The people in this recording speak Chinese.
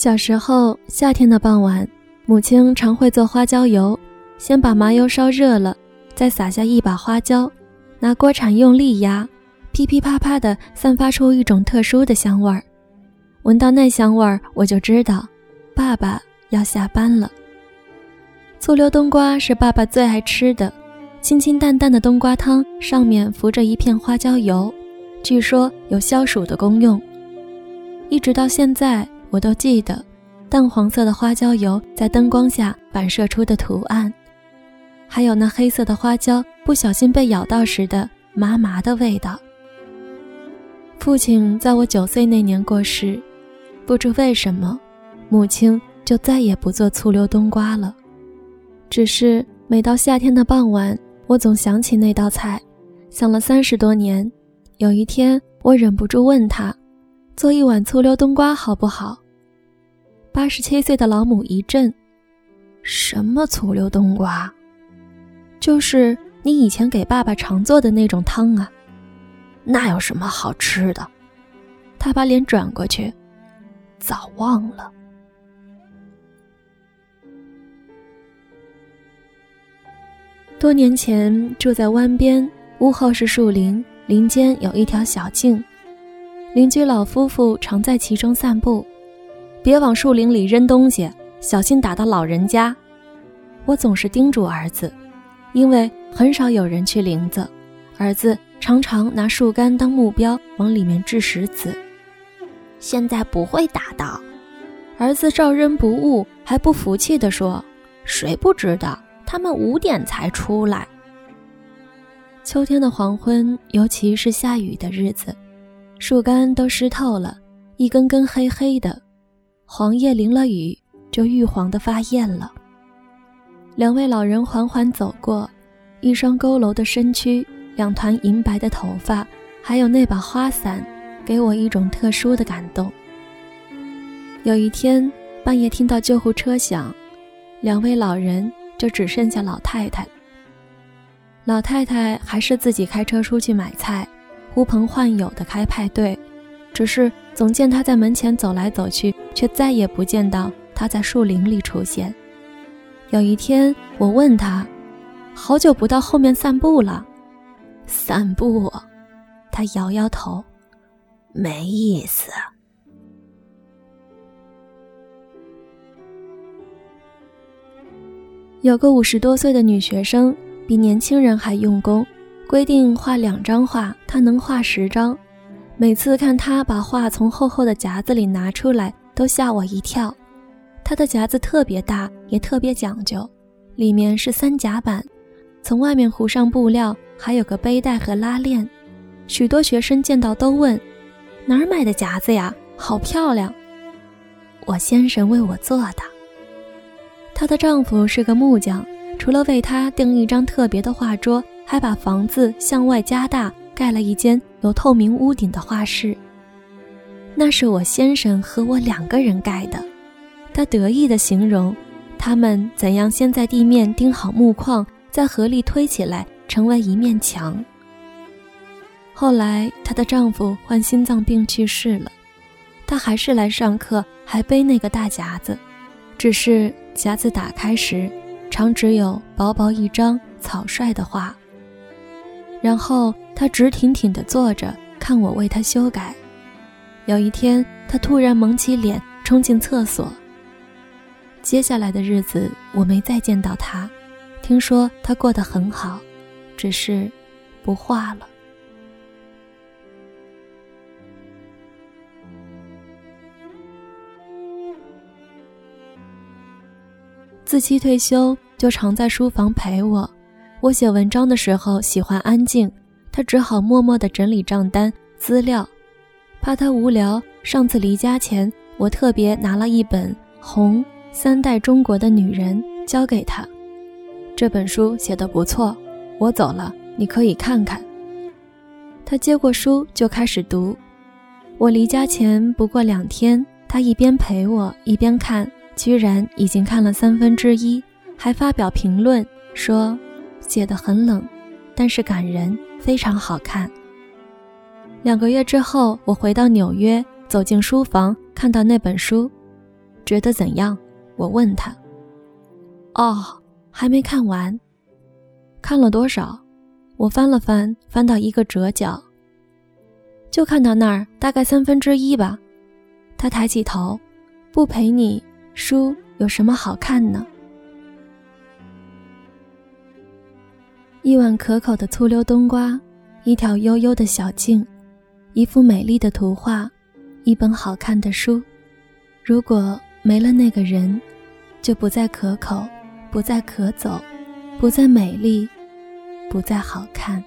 小时候，夏天的傍晚，母亲常会做花椒油。先把麻油烧热了，再撒下一把花椒，拿锅铲用力压，噼噼啪啪的散发出一种特殊的香味儿。闻到那香味儿，我就知道，爸爸要下班了。醋溜冬瓜是爸爸最爱吃的，清清淡淡的冬瓜汤上面浮着一片花椒油，据说有消暑的功用。一直到现在。我都记得，淡黄色的花椒油在灯光下反射出的图案，还有那黑色的花椒不小心被咬到时的麻麻的味道。父亲在我九岁那年过世，不知为什么，母亲就再也不做醋溜冬瓜了。只是每到夏天的傍晚，我总想起那道菜，想了三十多年。有一天，我忍不住问他。做一碗醋溜冬瓜好不好？八十七岁的老母一震：“什么醋溜冬瓜？就是你以前给爸爸常做的那种汤啊。那有什么好吃的？”他把脸转过去，早忘了。多年前住在湾边，屋后是树林，林间有一条小径。邻居老夫妇常在其中散步，别往树林里扔东西，小心打到老人家。我总是叮嘱儿子，因为很少有人去林子，儿子常常拿树干当目标往里面掷石子。现在不会打到，儿子照扔不误，还不服气地说：“谁不知道他们五点才出来？”秋天的黄昏，尤其是下雨的日子。树干都湿透了，一根根黑黑的，黄叶淋了雨就玉黄的发艳了。两位老人缓缓走过，一双佝偻的身躯，两团银白的头发，还有那把花伞，给我一种特殊的感动。有一天半夜听到救护车响，两位老人就只剩下老太太。老太太还是自己开车出去买菜。呼朋唤友的开派对，只是总见他在门前走来走去，却再也不见到他在树林里出现。有一天，我问他：“好久不到后面散步了？”散步，他摇摇头，没意思。有个五十多岁的女学生，比年轻人还用功。规定画两张画，他能画十张。每次看他把画从厚厚的夹子里拿出来，都吓我一跳。他的夹子特别大，也特别讲究，里面是三夹板，从外面糊上布料，还有个背带和拉链。许多学生见到都问：“哪儿买的夹子呀？好漂亮！”我先生为我做的。她的丈夫是个木匠，除了为她订一张特别的画桌。还把房子向外加大，盖了一间有透明屋顶的画室。那是我先生和我两个人盖的。他得意地形容，他们怎样先在地面钉好木框，再合力推起来成为一面墙。后来她的丈夫患心脏病去世了，她还是来上课，还背那个大夹子，只是夹子打开时，常只有薄薄一张草率的画。然后他直挺挺地坐着，看我为他修改。有一天，他突然蒙起脸，冲进厕所。接下来的日子，我没再见到他。听说他过得很好，只是不画了。自期退休，就常在书房陪我。我写文章的时候喜欢安静，他只好默默地整理账单资料。怕他无聊，上次离家前，我特别拿了一本《红三代中国的女人》交给他。这本书写得不错，我走了你可以看看。他接过书就开始读。我离家前不过两天，他一边陪我一边看，居然已经看了三分之一，还发表评论说。写得很冷，但是感人，非常好看。两个月之后，我回到纽约，走进书房，看到那本书，觉得怎样？我问他。哦，还没看完。看了多少？我翻了翻，翻到一个折角，就看到那儿大概三分之一吧。他抬起头，不陪你，书有什么好看呢？一碗可口的醋溜冬瓜，一条悠悠的小径，一幅美丽的图画，一本好看的书。如果没了那个人，就不再可口，不再可走，不再美丽，不再好看。